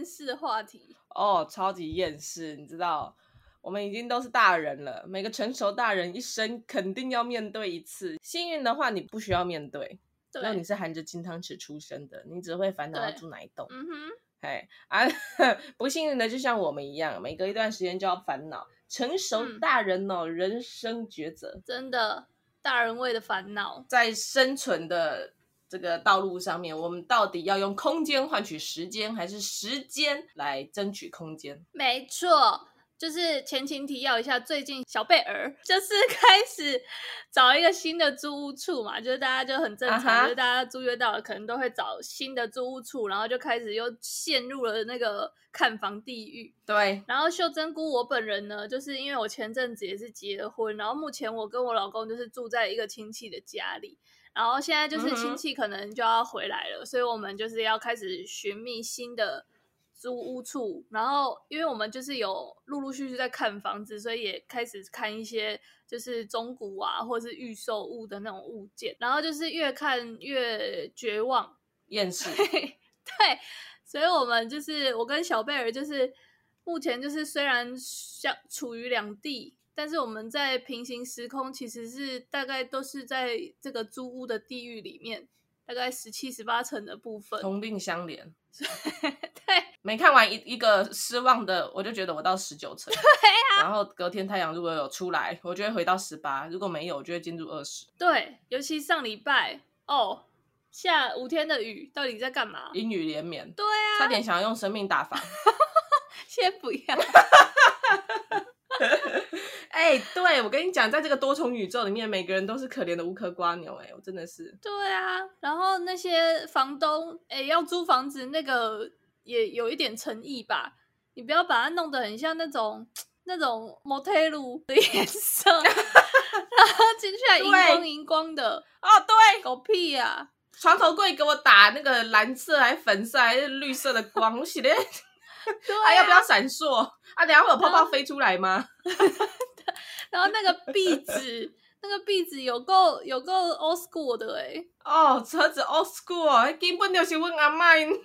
厌世的话题哦，超级厌世，你知道，我们已经都是大人了，每个成熟大人一生肯定要面对一次。幸运的话，你不需要面对，因为你是含着金汤匙出生的，你只会烦恼要住哪一栋。嗯哼，哎啊，不幸运的就像我们一样，每隔一段时间就要烦恼。成熟大人哦，嗯、人生抉择，真的大人味的烦恼，在生存的这个道路上面，我们到底要用空间换取时间，还是时间来争取空间？没错。就是前情提要一下，最近小贝儿 就是 开始找一个新的租屋处嘛，就是大家就很正常，uh huh. 就是大家租约到了，可能都会找新的租屋处，然后就开始又陷入了那个看房地狱。对，然后秀珍菇我本人呢，就是因为我前阵子也是结了婚，然后目前我跟我老公就是住在一个亲戚的家里，然后现在就是亲戚可能就要回来了，uh. 所以我们就是要开始寻觅新的。租屋处，然后因为我们就是有陆陆续续在看房子，所以也开始看一些就是中古啊，或者是预售物的那种物件，然后就是越看越绝望厌世。对，所以我们就是我跟小贝尔，就是目前就是虽然相处于两地，但是我们在平行时空，其实是大概都是在这个租屋的地狱里面。大概十七、十八层的部分，同病相怜。对，没看完一一个失望的，我就觉得我到十九层。对啊。然后隔天太阳如果有出来，我就会回到十八；如果没有，我就会进入二十。对，尤其上礼拜哦，下五天的雨，到底在干嘛？阴雨连绵。对啊。差点想要用生命打发。先不要。哎、欸，对，我跟你讲，在这个多重宇宙里面，每个人都是可怜的无壳瓜牛。哎，我真的是。对啊，然后那些房东，哎、欸，要租房子，那个也有一点诚意吧？你不要把它弄得很像那种那种 motel 的颜色，然后进去还荧光荧光的。哦，对，狗屁呀、啊！床头柜给我打那个蓝色还粉色还是绿色的光，我写的。对啊，啊，要不要闪烁？啊，等下会有泡泡飞出来吗？然后那个壁纸，那个壁纸有够有够 old school 的哎、欸！哦，车子 old school，根本就是阮阿嬷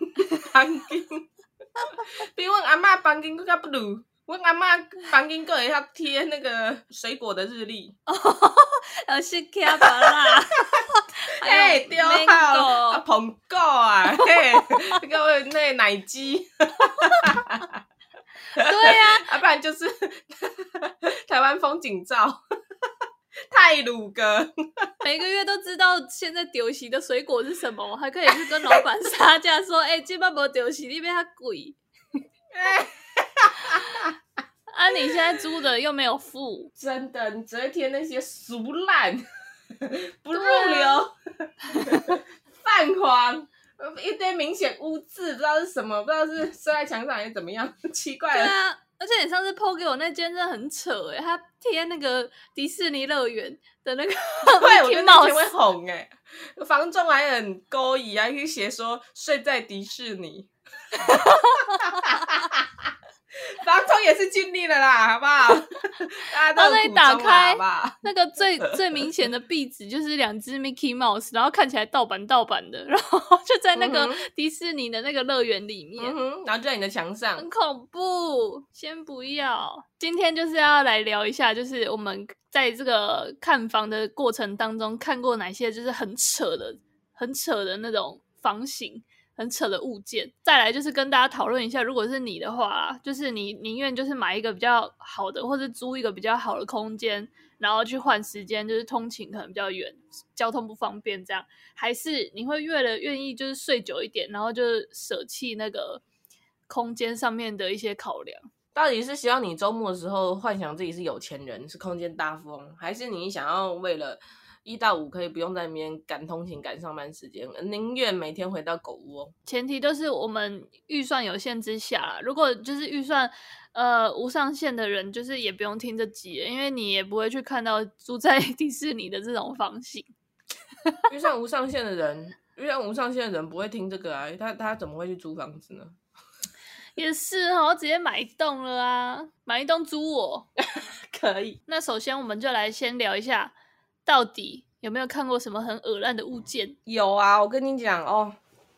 房间，比阮阿嬷房间更加不如。阮阿嬷房间个会要贴那个水果的日历，有是卡巴拉，哎，对啊，苹果啊，嘿，那个那奶鸡，对呀、啊，要 不然就是 台湾风景照，太鲁哥，每个月都知道现在丢席的水果是什么，还可以去跟老板杀价说，哎、欸，这摆无丢席，你比较贵。啊！你现在租的又没有付，真的，你只会贴那些俗烂、不入流、泛黄、一堆明显污渍，不知道是什么，不知道是射在墙上还是怎么样，奇怪了。对啊，而且你上次 PO 给我那间真的很扯哎，他贴那个迪士尼乐园的那个，对，我觉得那天会红哎，房仲还很勾引，还可以写说睡在迪士尼。房东也是尽力了啦，好不好？大家都那里打开？那个最最明显的壁纸就是两只 Mickey Mouse，然后看起来盗版盗版的，然后就在那个迪士尼的那个乐园里面，嗯，然后就在你的墙上，很恐怖。先不要，今天就是要来聊一下，就是我们在这个看房的过程当中看过哪些就是很扯的、很扯的那种房型。很扯的物件，再来就是跟大家讨论一下，如果是你的话，就是你宁愿就是买一个比较好的，或者租一个比较好的空间，然后去换时间，就是通勤可能比较远，交通不方便这样，还是你会为了愿意就是睡久一点，然后就是舍弃那个空间上面的一些考量？到底是希望你周末的时候幻想自己是有钱人，是空间大富翁，还是你想要为了？一到五可以不用在那边赶通勤、赶上班时间，宁愿每天回到狗窝。前提都是我们预算有限之下，如果就是预算呃无上限的人，就是也不用听这集，因为你也不会去看到住在 迪士尼的这种房型。预算无上限的人，预算无上限的人不会听这个啊，他他怎么会去租房子呢？也是哦，我直接买一栋了啊，买一栋租我可以。那首先我们就来先聊一下。到底有没有看过什么很恶烂的物件？有啊，我跟你讲哦，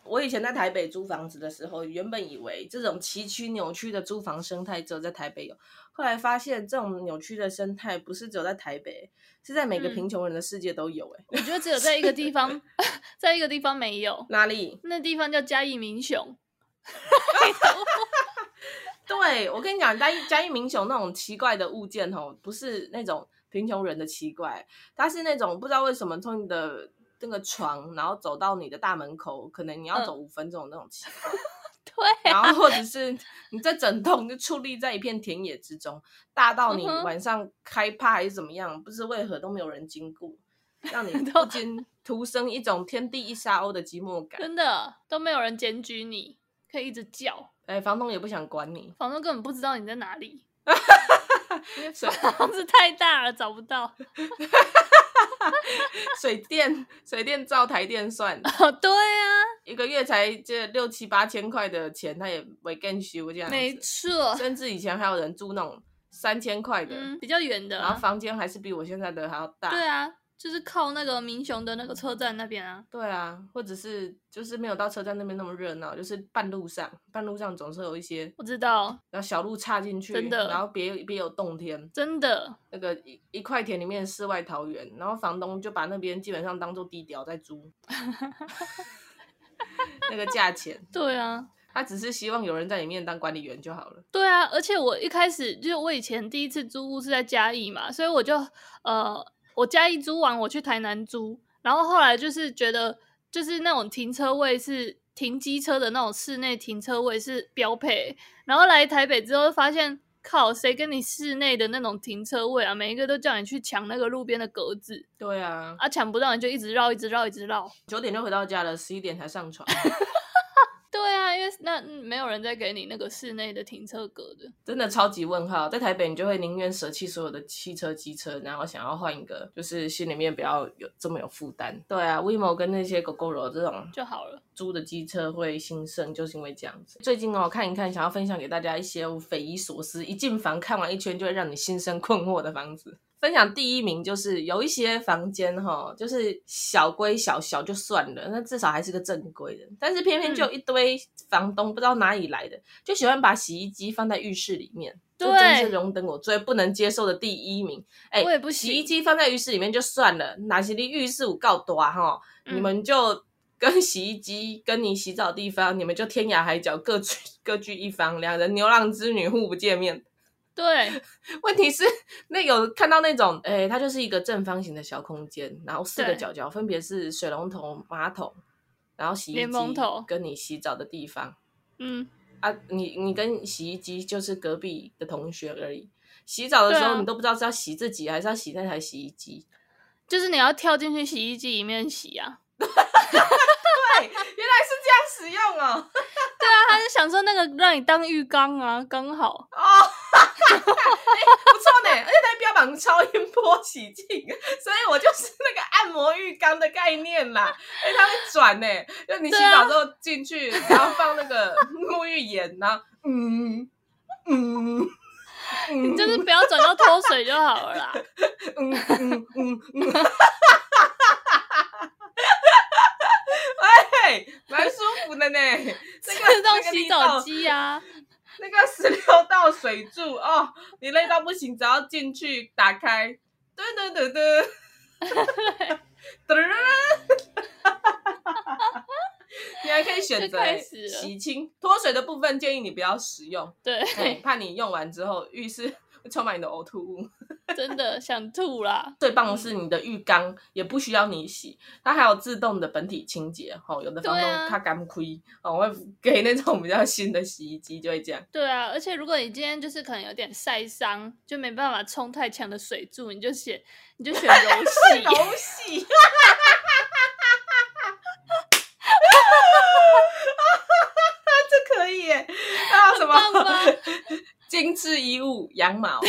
我以前在台北租房子的时候，原本以为这种崎岖扭曲的租房生态只有在台北有，后来发现这种扭曲的生态不是只有在台北，是在每个贫穷人的世界都有。哎、嗯，我觉得只有在一个地方，在一个地方没有。哪里？那地方叫嘉义民雄。对，我跟你讲，嘉义嘉义民雄那种奇怪的物件哦，不是那种贫穷人的奇怪，他是那种不知道为什么从你的。那个床，然后走到你的大门口，可能你要走五分钟那种奇怪。嗯、对、啊，然后或者是你在整栋就矗立在一片田野之中，大到你晚上开趴还是怎么样，不知为何都没有人经过，让你 不禁徒生一种天地一沙鸥的寂寞感。真的都没有人检举你，可以一直叫。哎，房东也不想管你，房东根本不知道你在哪里，房子太大了找不到。水电水电照台电算哦，对啊，一个月才这六七八千块的钱，他也没更修这样子，没错。甚至以前还有人住那种三千块的，嗯，比较远的，然后房间还是比我现在的还要大。对啊。就是靠那个民雄的那个车站那边啊，对啊，或者是就是没有到车站那边那么热闹，就是半路上，半路上总是有一些我知道，然后小路插进去，真的，然后别别有洞天，真的，那个一一块田里面世外桃源，然后房东就把那边基本上当做地屌在租，那个价钱，对啊，他只是希望有人在里面当管理员就好了，对啊，而且我一开始就是我以前第一次租屋是在嘉义嘛，所以我就呃。我嘉义租完，我去台南租，然后后来就是觉得，就是那种停车位是停机车的那种室内停车位是标配，然后来台北之后发现，靠，谁跟你室内的那种停车位啊？每一个都叫你去抢那个路边的格子。对啊，啊，抢不到你就一直绕，一直绕，一直绕，九点就回到家了，十一点才上床。对啊，因为那没有人再给你那个室内的停车格的，真的超级问号。在台北，你就会宁愿舍弃所有的汽车、机车，然后想要换一个，就是心里面不要有这么有负担。对啊，WeMo 跟那些 Gogoro 这种就好了。租的机车会兴盛，就是因为这样子。最近哦，看一看，想要分享给大家一些我匪夷所思，一进房看完一圈就会让你心生困惑的房子。分享第一名就是有一些房间哈，就是小归小，小就算了，那至少还是个正规的。但是偏偏就一堆房东不知道哪里来的，嗯、就喜欢把洗衣机放在浴室里面，对，这真是荣登我最不能接受的第一名。哎，我也不洗衣机放在浴室里面就算了，哪些的浴室我够多哈？你们就跟洗衣机跟你洗澡的地方，你们就天涯海角各居 各居一方，两人牛郎织女互不见面。对，问题是那有看到那种，诶，它就是一个正方形的小空间，然后四个角角分别是水龙头、马桶，然后洗衣机跟你洗澡的地方。嗯啊，你你跟洗衣机就是隔壁的同学而已。洗澡的时候你都不知道是要洗自己还是要洗那台洗衣机，就是你要跳进去洗衣机里面洗啊。对，原来是这样使用哦。对啊，他就想说那个让你当浴缸啊，刚好哦。欸、不错呢，而且它标榜超音波洗净，所以我就是那个按摩浴缸的概念啦。哎，它会转呢，就你洗澡之后进去，啊、然后放那个沐浴盐，然后嗯嗯，嗯你就是不要转到脱水就好了啦。嗯嗯嗯嗯，哎，蛮舒服的呢，这个自动洗澡机啊。那个十六道水柱哦，你累到不行，只要进去打开，噔噔噔噔，噔，你还可以选择洗清脱水的部分，建议你不要使用，对，怕你用完之后浴室会充满你的呕吐物。真的想吐啦！最棒的是你的浴缸也不需要你洗，它还有自动的本体清洁。哦，有的房东他敢亏，哦，我会给那种比较新的洗衣机就会这样。对啊，而且如果你今天就是可能有点晒伤，就没办法冲太强的水柱，你就选你就选 柔洗。柔洗，这可以耶！还有什么？精致衣物，羊毛。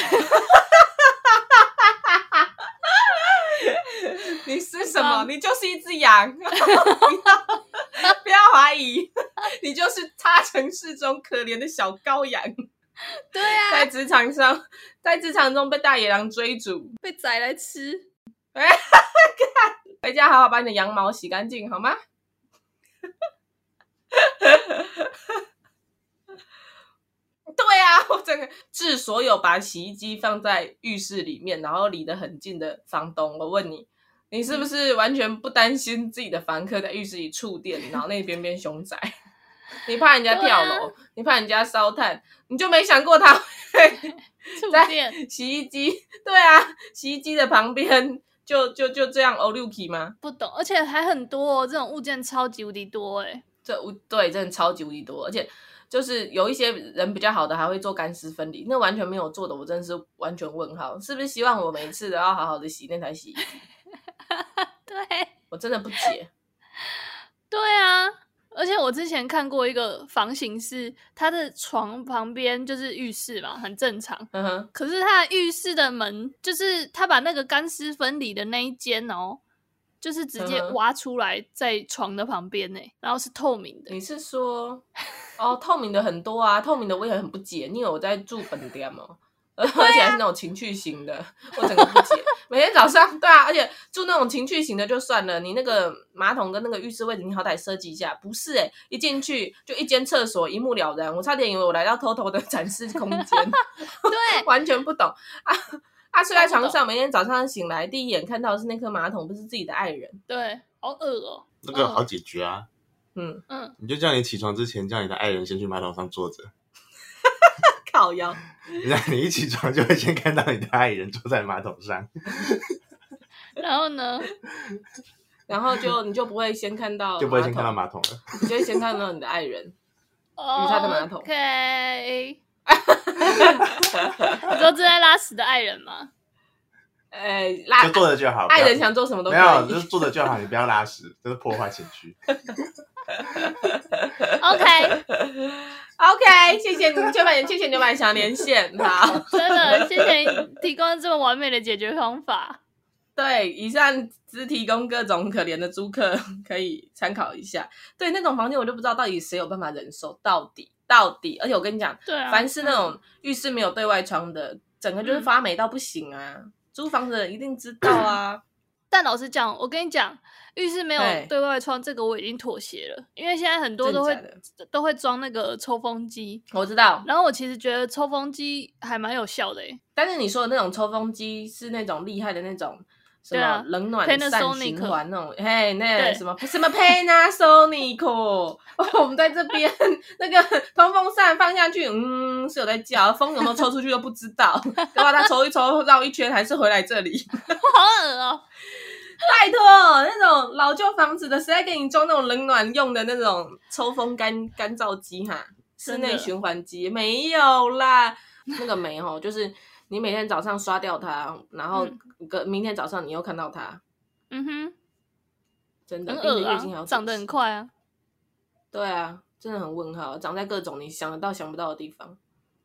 你是什么？你就是一只羊，不要不要怀疑，你就是他城市中可怜的小羔羊。对呀、啊，在职场上，在职场中被大野狼追逐，被宰来吃。哎，回家好好把你的羊毛洗干净，好吗？对啊，我整个致所有把洗衣机放在浴室里面，然后离得很近的房东，我问你，你是不是完全不担心自己的房客在浴室里触电，然后那边边凶宅？你怕人家跳楼，啊、你怕人家烧炭，你就没想过他会在洗衣机？对啊，洗衣机的旁边就就就这样欧六 K 吗？不懂，而且还很多、哦、这种物件，超级无敌多哎！这物对，真的超级无敌多，而且。就是有一些人比较好的还会做干湿分离，那完全没有做的，我真的是完全问号，是不是希望我每一次都要好好的洗那台洗衣机？对，我真的不解。对啊，而且我之前看过一个房型是，他的床旁边就是浴室嘛，很正常。嗯哼。可是他的浴室的门，就是他把那个干湿分离的那一间哦。就是直接挖出来在床的旁边呢，然后是透明的。你是说，哦，透明的很多啊，透明的我也很不解。你有在住本店吗？而且还是那种情趣型的，我整个不解。每天早上，对啊，而且住那种情趣型的就算了，你那个马桶跟那个浴室位置，你好歹设计一下。不是诶，一进去就一间厕所，一目了然。我差点以为我来到偷偷的展示空间，对，完全不懂啊。他睡在床上，每天早上醒来，第一眼看到的是那颗马桶，不是自己的爱人。对，好恶哦。那个好解决啊，嗯嗯，你就叫你起床之前，叫你的爱人先去马桶上坐着，靠腰。那你一起床就会先看到你的爱人坐在马桶上。然后呢？然后就你就不会先看到，就不会先看到马桶了，你就会先看到你的爱人，哦，他的马桶。OK。你说正在拉屎的爱人吗？哎、欸，拉就坐着就好。爱人想做什么都可以，没有，就是坐着就好。你不要拉屎，这是破坏情趣。Okay. okay, 谢谢你，就把谢谢你，就把想连线。好，真的谢谢你提供这么完美的解决方法。对，以上只提供各种可怜的租客可以参考一下。对，那种房间我就不知道到底谁有办法忍受到底。到底，而且我跟你讲，对啊，凡是那种浴室没有对外窗的，嗯、整个就是发霉到不行啊！嗯、租房子的人一定知道啊。但老实讲，我跟你讲，浴室没有对外窗，这个我已经妥协了，因为现在很多都会都会装那个抽风机。我知道，然后我其实觉得抽风机还蛮有效的诶。但是你说的那种抽风机是那种厉害的那种。什么冷暖散循环那种？嘿，那什么什么 Panasonic，我们在这边 那个通风扇放下去，嗯，是有在叫，风有没有抽出去都不知道。然后它抽一抽绕一圈，还是回来这里，好恶哦！拜托，那种老旧房子的，谁在给你装那种冷暖用的那种抽风干干燥机哈？室内循环机没有啦，那个没哦，就是。你每天早上刷掉它，然后隔明天早上你又看到它，嗯哼，真的，很恶啊，长得很快啊，对啊，真的很问号，长在各种你想得到想不到的地方。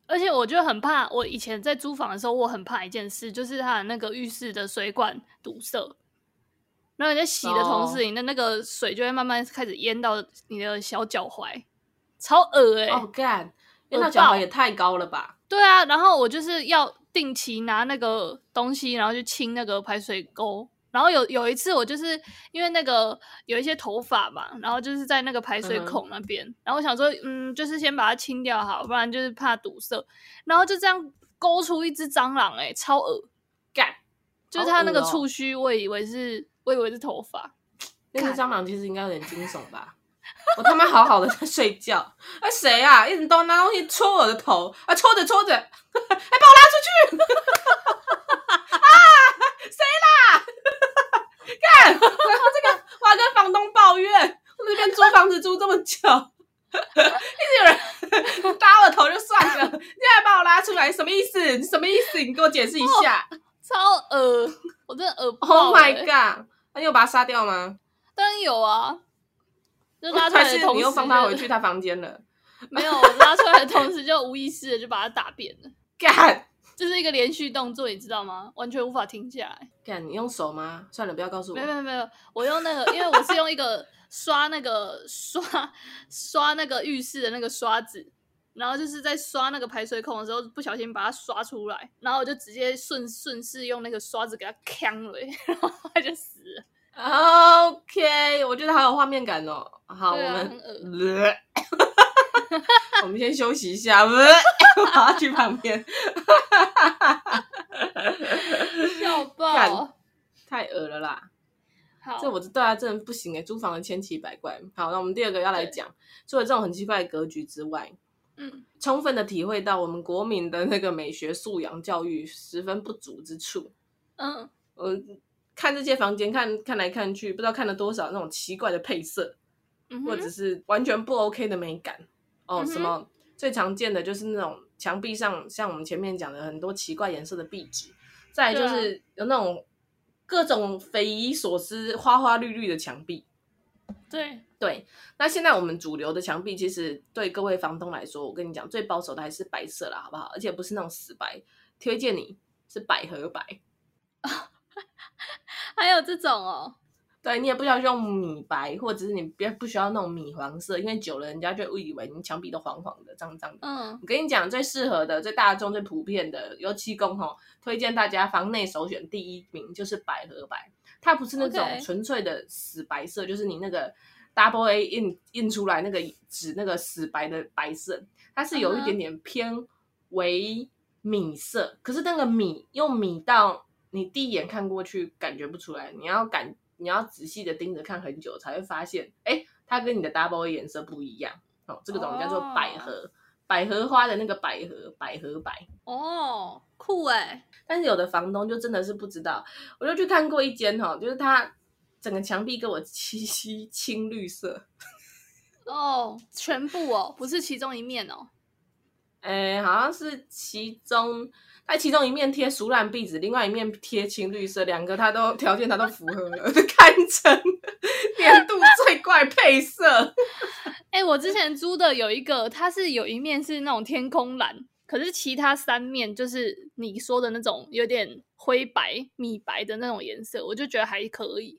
而且我就很怕，我以前在租房的时候，我很怕一件事，就是它的那个浴室的水管堵塞，然后你在洗的同时，你的那个水就会慢慢开始淹到你的小脚踝，超恶哎、欸！哦干，淹到脚踝也太高了吧？对啊，然后我就是要。定期拿那个东西，然后去清那个排水沟。然后有有一次，我就是因为那个有一些头发嘛，然后就是在那个排水孔那边。嗯、然后我想说，嗯，就是先把它清掉好，不然就是怕堵塞。然后就这样勾出一只蟑螂、欸，哎，超恶干！就是它那个触须，我以为是，我以为是头发。那只蟑螂其实应该有点惊悚吧？我他妈好好的在睡觉，啊谁啊？一直都拿东西戳我的头，啊戳着戳着，还 把我拉出去！啊，谁啦？看！然后这个我要跟房东抱怨，我这边租房子租这么久，一直有人搭我的头就算了，你还把我拉出来，什么意思？你什么意思？你给我解释一下。哦、超恶，我真的恶爆、欸。Oh my god！那你有把他杀掉吗？当然有啊。就拉出来的同时，你又放他回去他房间了？没有，拉出来的同时就无意识的就把他打扁了。干，这是一个连续动作，你知道吗？完全无法停下来。干，你用手吗？算了，不要告诉我。没有没有没有，我用那个，因为我是用一个刷那个刷刷那个浴室的那个刷子，然后就是在刷那个排水孔的时候，不小心把它刷出来，然后我就直接顺顺势用那个刷子给它锵了，然后他就死了。OK，我觉得好有画面感哦。好，啊、我们，我们先休息一下，我要去旁边。笑爆！太恶了啦。好，这我对啊，真的不行哎，租房的千奇百怪。好，那我们第二个要来讲，除了这种很奇怪的格局之外，嗯，充分的体会到我们国民的那个美学素养教育十分不足之处。嗯，我。看这些房间，看看来看去，不知道看了多少那种奇怪的配色，嗯、或者是完全不 OK 的美感哦。嗯、什么最常见的就是那种墙壁上，像我们前面讲的很多奇怪颜色的壁纸，再来就是有那种各种匪夷所思、花花绿绿的墙壁。对对，那现在我们主流的墙壁，其实对各位房东来说，我跟你讲，最保守的还是白色啦，好不好？而且不是那种死白，推荐你是百合白。还有这种哦，对，你也不需要用米白，或者是你别不需要那种米黄色，因为久了人家就误以为你墙壁都黄黄的、脏脏的。嗯，我跟你讲，最适合的、最大众、最普遍的油漆工吼，推荐大家房内首选第一名就是百合白，它不是那种纯粹的死白色.就是你那个 Double A 印印出来那个纸那个死白的白色，它是有一点点偏微米色，嗯、可是那个米用米到。你第一眼看过去感觉不出来，你要感你要仔细的盯着看很久才会发现，哎，它跟你的 double 颜色不一样哦。这个种叫做百合，oh. 百合花的那个百合，百合白哦，酷哎！但是有的房东就真的是不知道，我就去看过一间哈，就是它整个墙壁给我漆漆青绿色 哦，oh, 全部哦，不是其中一面哦，哎，好像是其中。它其中一面贴熟烂壁纸，另外一面贴青绿色，两个它都条件它都符合了，堪称 年度最怪配色。哎、欸，我之前租的有一个，它是有一面是那种天空蓝，可是其他三面就是你说的那种有点灰白、米白的那种颜色，我就觉得还可以。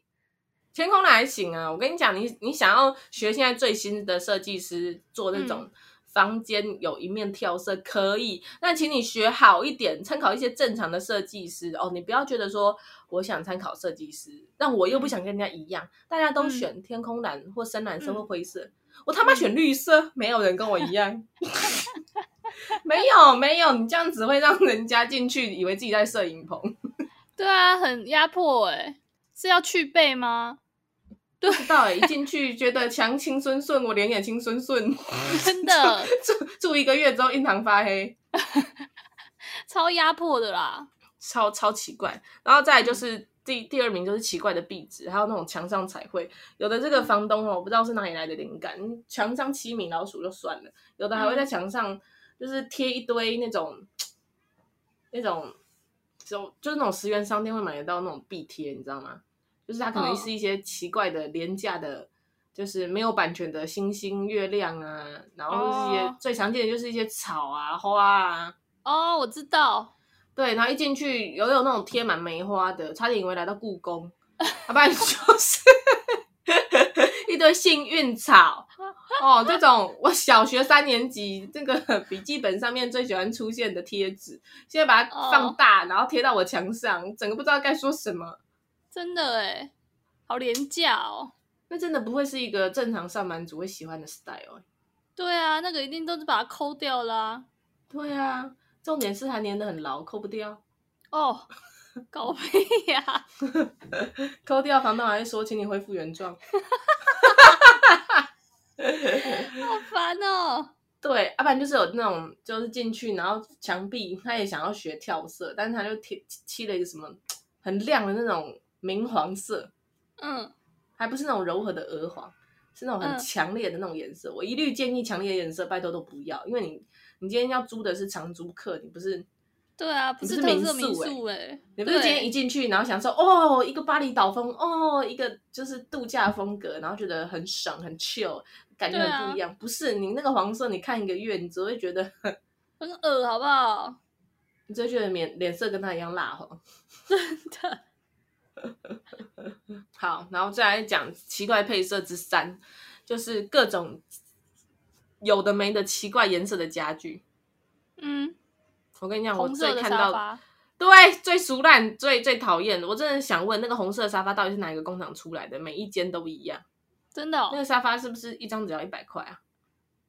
天空蓝还行啊，我跟你讲，你你想要学现在最新的设计师做那种。嗯房间有一面跳色可以，那请你学好一点，参考一些正常的设计师哦。你不要觉得说我想参考设计师，但我又不想跟人家一样，大家都选天空蓝或深蓝色或灰色，嗯、我他妈选绿色，嗯、没有人跟我一样。没有没有，你这样子会让人家进去以为自己在摄影棚。对啊，很压迫哎、欸，是要去背吗？不知道哎，一进去觉得墙青孙顺，我脸也青孙顺，真的 住住一个月之后印堂发黑，超压迫的啦，超超奇怪。然后再来就是第第二名就是奇怪的壁纸，还有那种墙上彩绘。有的这个房东哦，我不知道是哪里来的灵感，墙上七米老鼠就算了，有的还会在墙上就是贴一堆那种、嗯、那种就就是那种十元商店会买得到那种壁贴，你知道吗？就是它可能是一些奇怪的、廉价的，oh. 就是没有版权的星星、月亮啊，然后一些、oh. 最常见的就是一些草啊、花啊。哦，oh, 我知道。对，然后一进去有有那种贴满梅花的，差点以为来到故宫。要不然就是 一堆幸运草。哦，这种我小学三年级这个 笔记本上面最喜欢出现的贴纸，现在把它放大，oh. 然后贴到我墙上，整个不知道该说什么。真的哎，好廉价哦！那真的不会是一个正常上班族会喜欢的 style。对啊，那个一定都是把它抠掉啦。对啊，重点是还粘得很牢，抠不掉。哦，搞屁呀！抠掉，房东还会说，请你恢复原状。好烦哦。对，要不然就是有那种，就是进去，然后墙壁他也想要学跳色，但是他就贴漆了一个什么很亮的那种。明黄色，嗯，还不是那种柔和的鹅黄，是那种很强烈的那种颜色。嗯、我一律建议强烈的颜色，拜托都不要，因为你你今天要租的是长租客，你不是？对啊，不是民宿哎，你不是今天一进去，然后想说哦，一个巴厘岛风，哦，一个就是度假风格，然后觉得很爽很 chill，感觉很不一样。啊、不是你那个黄色，你看一个月，你只会觉得很恶，好不好？你只会觉得脸脸色跟他一样蜡黄，真的。好，然后再来讲奇怪配色之三，就是各种有的没的奇怪颜色的家具。嗯，我跟你讲，我最看到对，最俗烂，最最讨厌。我真的想问，那个红色沙发到底是哪一个工厂出来的？每一间都一样，真的、哦。那个沙发是不是一张只要一百块啊？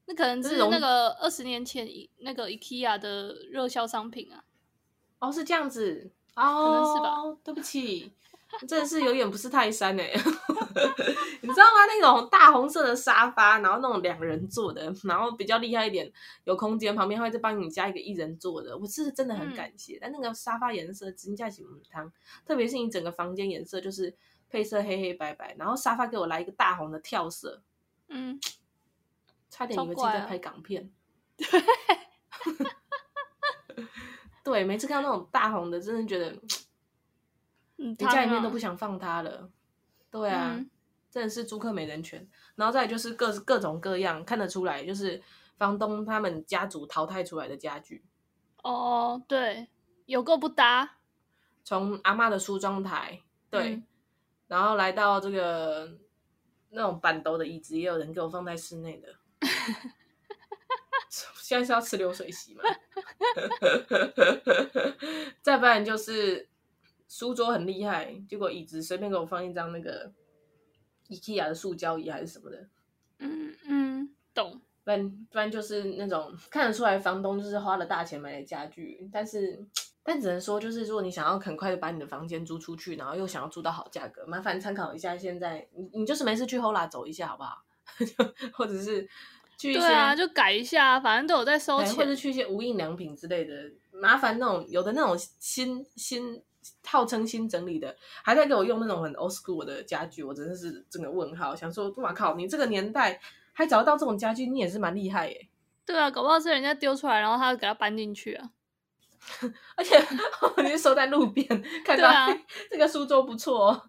那可能是那个二十年前那个 IKEA 的热销商品啊。哦，是这样子哦，可能是吧。对不起。真的是有点不是泰山哎，你知道吗？那种大红色的沙发，然后那种两人坐的，然后比较厉害一点，有空间，旁边会再帮你加一个一人坐的。我是真的很感谢。嗯、但那个沙发颜色真价钱母汤，特别是你整个房间颜色就是配色黑黑白白，然后沙发给我来一个大红的跳色，嗯，差点以为自己在拍港片。对，对，每次看到那种大红的，真的觉得。你家里面都不想放它了，对啊，嗯、真的是租客没人权。然后再来就是各各种各样看得出来，就是房东他们家族淘汰出来的家具。哦，对，有够不搭。从阿妈的梳妆台，对，嗯、然后来到这个那种板凳的椅子，也有人给我放在室内的。现在是要吃流水席吗？再不然就是。书桌很厉害，结果椅子随便给我放一张那个 IKEA 的塑胶椅还是什么的，嗯嗯，懂。不然不然就是那种看得出来房东就是花了大钱买的家具，但是但只能说就是如果你想要很快的把你的房间租出去，然后又想要租到好价格，麻烦参考一下现在你你就是没事去 Hola 走一下好不好？或者是去一些对啊，就改一下，反正都有在收钱，或者去一些无印良品之类的，麻烦那种有的那种新新。号称新整理的，还在给我用那种很 old school 的家具，我真的是整个问号，想说哇靠，你这个年代还找得到这种家具，你也是蛮厉害耶。对啊，搞不好是人家丢出来，然后他给他搬进去啊。而且 你是收在路边，看到、啊、这个书桌不错哦。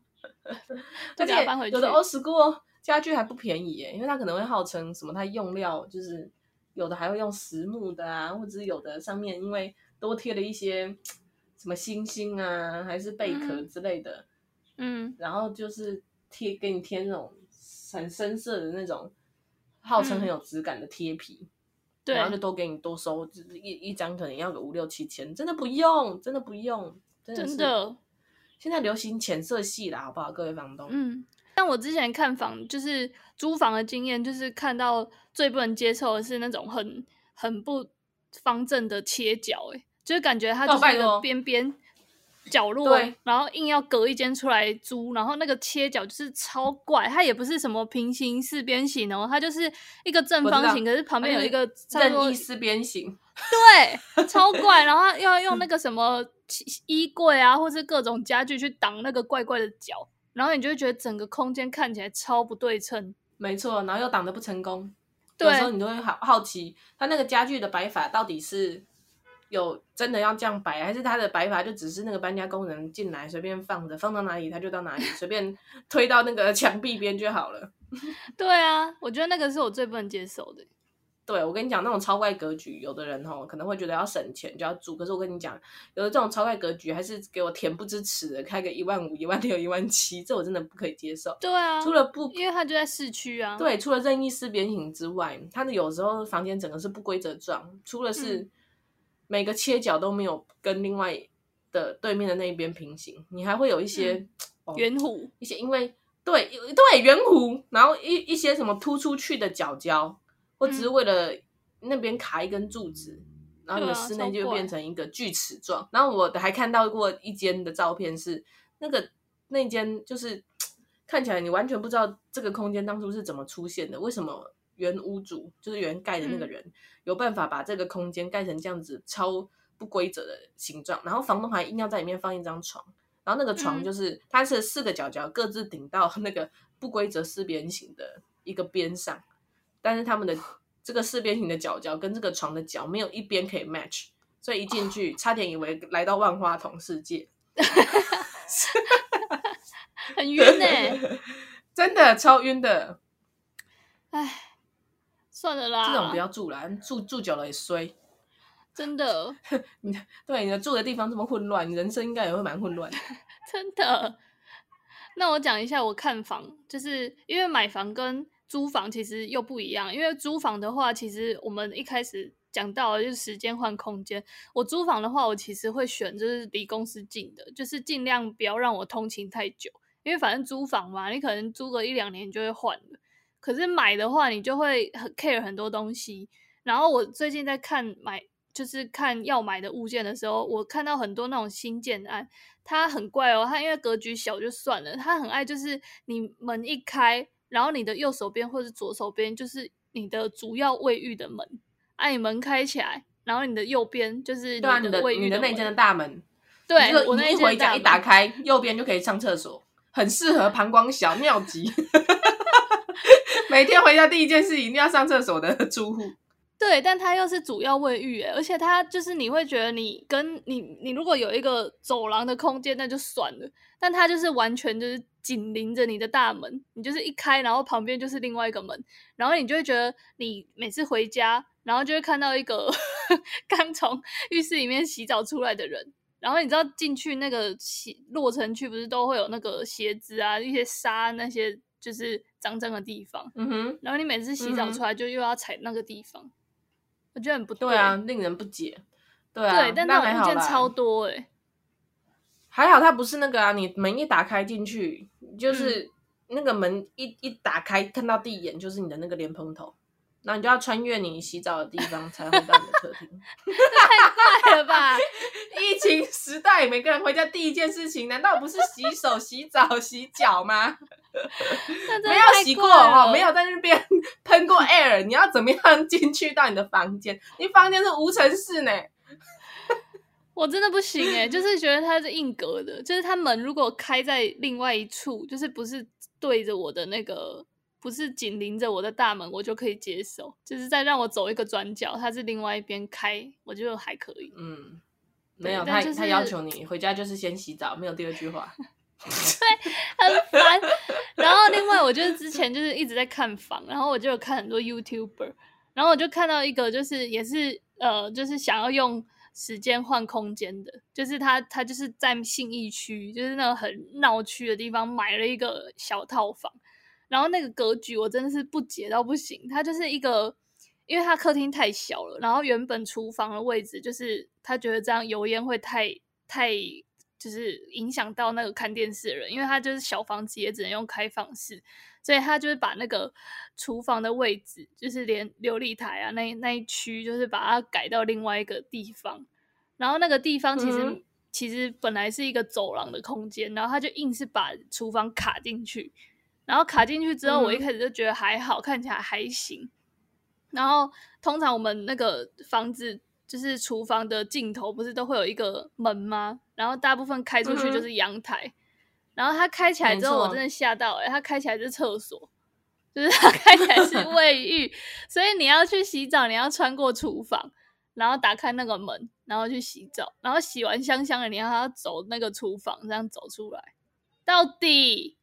而且有的 old school 家具还不便宜耶，因为它可能会号称什么，它用料就是有的还会用实木的啊，或者是有的上面因为多贴了一些。什么星星啊，还是贝壳之类的，嗯，然后就是贴给你贴那种很深色的那种，号称很有质感的贴皮，对、嗯，然后就都给你多收，就是一一张可能要个五六七千，真的不用，真的不用，真的。真的现在流行浅色系啦，好不好，各位房东？嗯，但我之前看房，就是租房的经验，就是看到最不能接受的是那种很很不方正的切角、欸，哎。就是感觉它就是一个边边角落，哦、然后硬要隔一间出来租，然后那个切角就是超怪，它也不是什么平行四边形哦，它就是一个正方形，可是旁边有一个任意四边形，对，超怪，然后要用那个什么衣柜啊，或是各种家具去挡那个怪怪的角，然后你就会觉得整个空间看起来超不对称，没错，然后又挡得不成功，对，有时候你都会好好奇，它那个家具的摆法到底是。有真的要这样摆，还是他的摆法就只是那个搬家工人进来随便放着，放到哪里他就到哪里，随便 推到那个墙壁边就好了。对啊，我觉得那个是我最不能接受的。对，我跟你讲，那种超怪格局，有的人吼可能会觉得要省钱就要租，可是我跟你讲，有的这种超怪格局还是给我恬不知耻的开个一万五、一万六、一万七，这我真的不可以接受。对啊，除了不，因为它就在市区啊。对，除了任意四边形之外，它的有时候房间整个是不规则状，除了是。嗯每个切角都没有跟另外的对面的那一边平行，你还会有一些圆弧，一些因为对对圆弧，然后一一些什么突出去的角角，或只是为了那边卡一根柱子，嗯、然后你的室内就变成一个锯齿状。然后我还看到过一间的照片是那个那间就是 看起来你完全不知道这个空间当初是怎么出现的，为什么？原屋主就是原盖的那个人，嗯、有办法把这个空间盖成这样子超不规则的形状，然后房东还硬要在里面放一张床，然后那个床就是、嗯、它是四个角角各自顶到 那个不规则四边形的一个边上，但是他们的 这个四边形的角角跟这个床的角没有一边可以 match，所以一进去差点以为来到万花筒世界，很晕呢、欸，真的超晕的，哎。算了啦，这种不要住了，住住久了也衰。真的，你对你的住的地方这么混乱，你人生应该也会蛮混乱。真的。那我讲一下，我看房，就是因为买房跟租房其实又不一样。因为租房的话，其实我们一开始讲到了就是时间换空间。我租房的话，我其实会选就是离公司近的，就是尽量不要让我通勤太久，因为反正租房嘛，你可能租个一两年就会换了。可是买的话，你就会很 care 很多东西。然后我最近在看买，就是看要买的物件的时候，我看到很多那种新建案，它很怪哦，它因为格局小就算了，它很爱就是你门一开，然后你的右手边或者左手边就是你的主要卫浴的门。哎，你门开起来，然后你的右边就是你的卫浴的，你的那间的大门。对，我那一回家一打开，右边就可以上厕所，很适合膀胱小尿急。每天回家第一件事一定要上厕所的住户。对，但它又是主要卫浴，而且它就是你会觉得你跟你你如果有一个走廊的空间那就算了，但它就是完全就是紧邻着你的大门，你就是一开，然后旁边就是另外一个门，然后你就会觉得你每次回家。然后就会看到一个 刚从浴室里面洗澡出来的人，然后你知道进去那个洗落尘区不是都会有那个鞋子啊、一些沙那些就是脏脏的地方，嗯哼。然后你每次洗澡出来就又要踩那个地方，嗯、我觉得很不对，对啊，令人不解。对啊，对，但那种物件超多哎、欸。还好它不是那个啊，你门一打开进去，就是那个门一一打开看到第一眼就是你的那个莲蓬头。那你就要穿越你洗澡的地方才会到你的客厅，太快了吧！疫情时代，每个人回家第一件事情，难道不是洗手、洗澡、洗脚吗？没有洗过哦，没有在那边 喷过 air，你要怎么样进去到你的房间？你房间是无尘室呢？我真的不行哎，就是觉得它是硬隔的，就是它门如果开在另外一处，就是不是对着我的那个。不是紧邻着我的大门，我就可以接受。就是再让我走一个转角，它是另外一边开，我觉得还可以。嗯，没有，他、就是、他要求你回家就是先洗澡，没有第二句话。对，很烦。然后另外，我就是之前就是一直在看房，然后我就有看很多 YouTuber，然后我就看到一个就是也是呃，就是想要用时间换空间的，就是他他就是在信义区，就是那个很闹区的地方买了一个小套房。然后那个格局我真的是不解到不行，它就是一个，因为它客厅太小了，然后原本厨房的位置就是他觉得这样油烟会太太就是影响到那个看电视的人，因为他就是小房子也只能用开放式，所以他就是把那个厨房的位置，就是连琉璃台啊那那一区，就是把它改到另外一个地方，然后那个地方其实、嗯、其实本来是一个走廊的空间，然后他就硬是把厨房卡进去。然后卡进去之后，我一开始就觉得还好，嗯、看起来还行。然后通常我们那个房子就是厨房的尽头，不是都会有一个门吗？然后大部分开出去就是阳台。嗯、然后它开起来之后，我真的吓到哎、欸！它开起来是厕所，就是它开起来是 卫浴，所以你要去洗澡，你要穿过厨房，然后打开那个门，然后去洗澡，然后洗完香香的，你要走那个厨房，这样走出来，到底。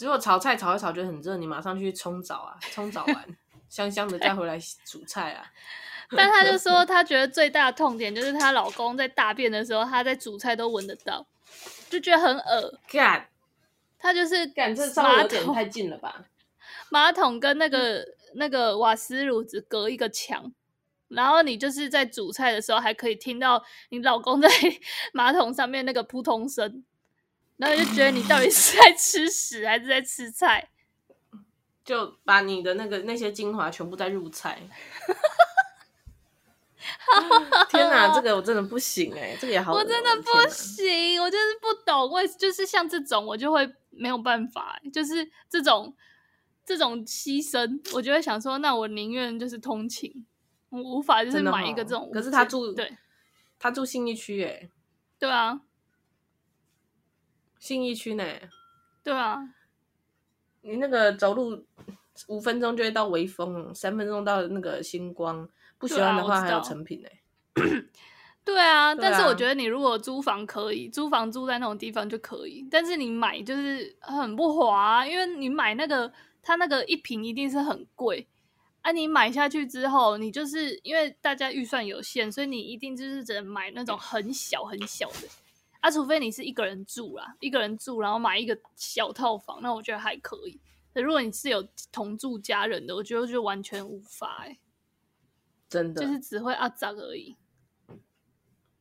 如果炒菜炒一炒觉得很热，你马上去冲澡啊，冲澡完香香的再回来煮菜啊。但她就说，她觉得最大的痛点就是她老公在大便的时候，她在煮菜都闻得到，就觉得很恶。干，他就是感，这稍微有点太近了吧？马桶跟那个那个瓦斯炉只隔一个墙，然后你就是在煮菜的时候还可以听到你老公在马桶上面那个扑通声。然后就觉得你到底是在吃屎还是在吃菜？就把你的那个那些精华全部在入菜。天哪，这个我真的不行哎、欸，这个也好，我真的不行，我就是不懂，为就是像这种我就会没有办法，就是这种这种牺牲，我就会想说，那我宁愿就是通勤，我无法就是买一个这种。可是他住对，他住信义区哎，对啊。信义区呢？对啊，你那个走路五分钟就会到微风，三分钟到那个星光。不喜欢的话还有成品呢。对啊，但是我觉得你如果租房可以，租房租在那种地方就可以。但是你买就是很不划啊，因为你买那个，它那个一坪一定是很贵啊。你买下去之后，你就是因为大家预算有限，所以你一定就是只能买那种很小很小的。啊，除非你是一个人住啦，一个人住，然后买一个小套房，那我觉得还可以。可如果你是有同住家人的，我觉得就完全无法哎、欸。真的就是只会阿杂而已。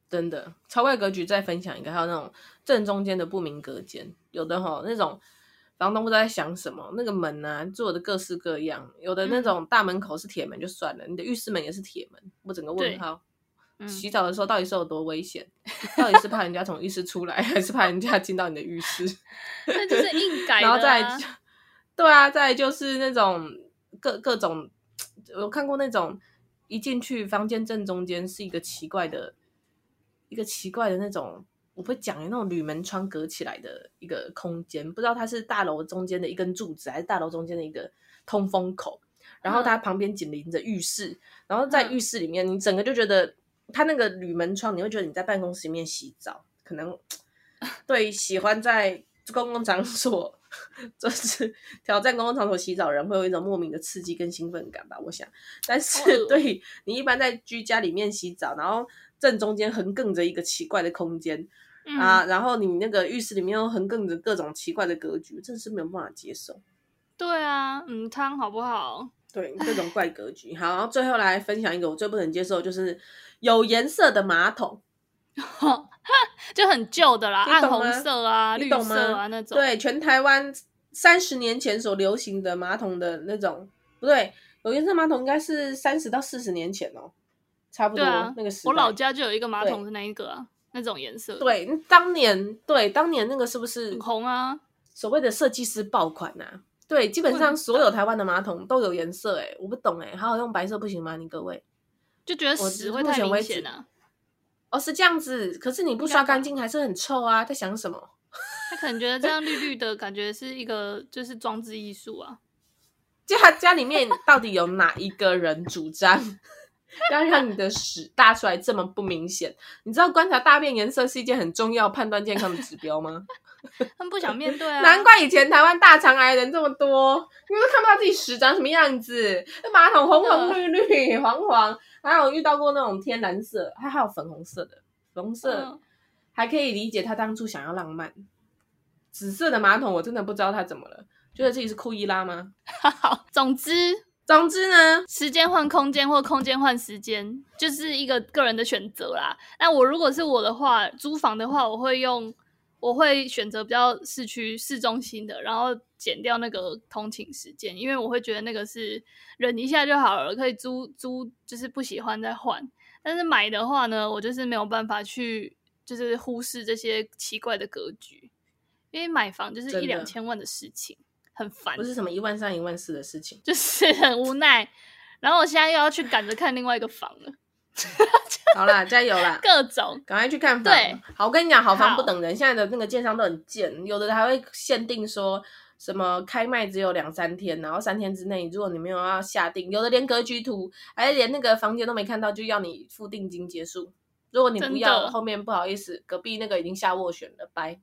真的超怪格局，再分享一个，还有那种正中间的不明隔间，有的哈那种房东不知道在想什么，那个门啊做的各式各样，有的那种大门口是铁门就算了，嗯、你的浴室门也是铁门，我整个问号。嗯、洗澡的时候到底是有多危险？到底是怕人家从浴室出来，还是怕人家进到你的浴室？那就是硬改、啊。然后再，对啊，再就是那种各各种，我看过那种一进去房间正中间是一个奇怪的。一个奇怪的那种，我会讲那种铝门窗隔起来的一个空间，不知道它是大楼中间的一根柱子，还是大楼中间的一个通风口。然后它旁边紧邻着浴室，嗯、然后在浴室里面，你整个就觉得它那个铝门窗，你会觉得你在办公室里面洗澡。可能 对喜欢在公共场所就是挑战公共场所洗澡人，会有一种莫名的刺激跟兴奋感吧，我想。但是 对你一般在居家里面洗澡，然后。正中间横亘着一个奇怪的空间、嗯、啊，然后你那个浴室里面又横亘着各种奇怪的格局，真是没有办法接受。对啊，嗯，汤好不好？对，各种怪格局。好，然后最后来分享一个我最不能接受，就是有颜色的马桶，就很旧的啦，暗红色啊、绿色啊那种。对，全台湾三十年前所流行的马桶的那种，不对，有颜色马桶应该是三十到四十年前哦。差不多、啊、那个时，我老家就有一个马桶是那一个啊，那种颜色。对，当年对当年那个是不是很红啊？所谓的设计师爆款啊？对，基本上所有台湾的马桶都有颜色、欸。哎，我不懂哎、欸，好好用白色不行吗？你各位就觉得屎会太明显啊？哦，是这样子，可是你不刷干净还是很臭啊？在想什么？他可能觉得这样绿绿的感觉是一个就是装置艺术啊。家家里面到底有哪一个人主张？要让你的屎大出来这么不明显，你知道观察大便颜色是一件很重要判断健康的指标吗？他们不想面对啊！难怪以前台湾大肠癌人这么多，因为都看不到自己屎长什么样子。那马桶红红绿绿黄黄，还有遇到过那种天蓝色，还还有粉红色的，粉红色、嗯、还可以理解他当初想要浪漫。紫色的马桶我真的不知道他怎么了，觉得自己是库伊拉吗？好，总之。总之呢，时间换空间或空间换时间，就是一个个人的选择啦。那我如果是我的话，租房的话，我会用，我会选择比较市区、市中心的，然后减掉那个通勤时间，因为我会觉得那个是忍一下就好了，可以租租，就是不喜欢再换。但是买的话呢，我就是没有办法去，就是忽视这些奇怪的格局，因为买房就是一两千万的事情。很烦，不是什么一万三、一万四的事情，就是很无奈。然后我现在又要去赶着看另外一个房了。好啦，加油啦！各种，赶快去看房。对，好，我跟你讲，好房不等人。现在的那个建商都很贱，有的还会限定说什么开卖只有两三天，然后三天之内，如果你没有要下定，有的连格局图，还是连那个房间都没看到，就要你付定金结束。如果你不要，后面不好意思，隔壁那个已经下斡旋了，拜。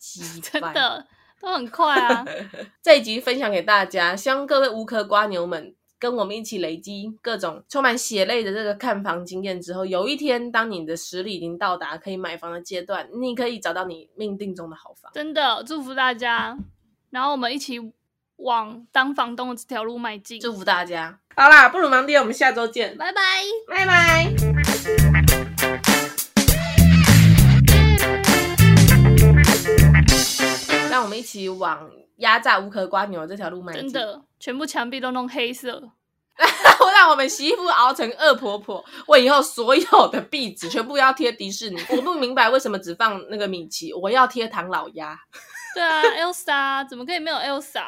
真的。都很快啊！这一集分享给大家，希望各位无壳瓜牛们跟我们一起累积各种充满血泪的这个看房经验之后，有一天当你的实力已经到达可以买房的阶段，你可以找到你命定中的好房。真的，祝福大家！然后我们一起往当房东的这条路迈进。祝福大家！好啦，不如忙爹，我们下周见，拜拜，拜拜。我们一起往压榨无壳瓜牛这条路迈进。真的，全部墙壁都弄黑色。我让我们媳妇熬成恶婆婆。我以后所有的壁纸全部要贴迪士尼。我不明白为什么只放那个米奇，我要贴唐老鸭。对啊，Elsa 怎么可以没有 Elsa？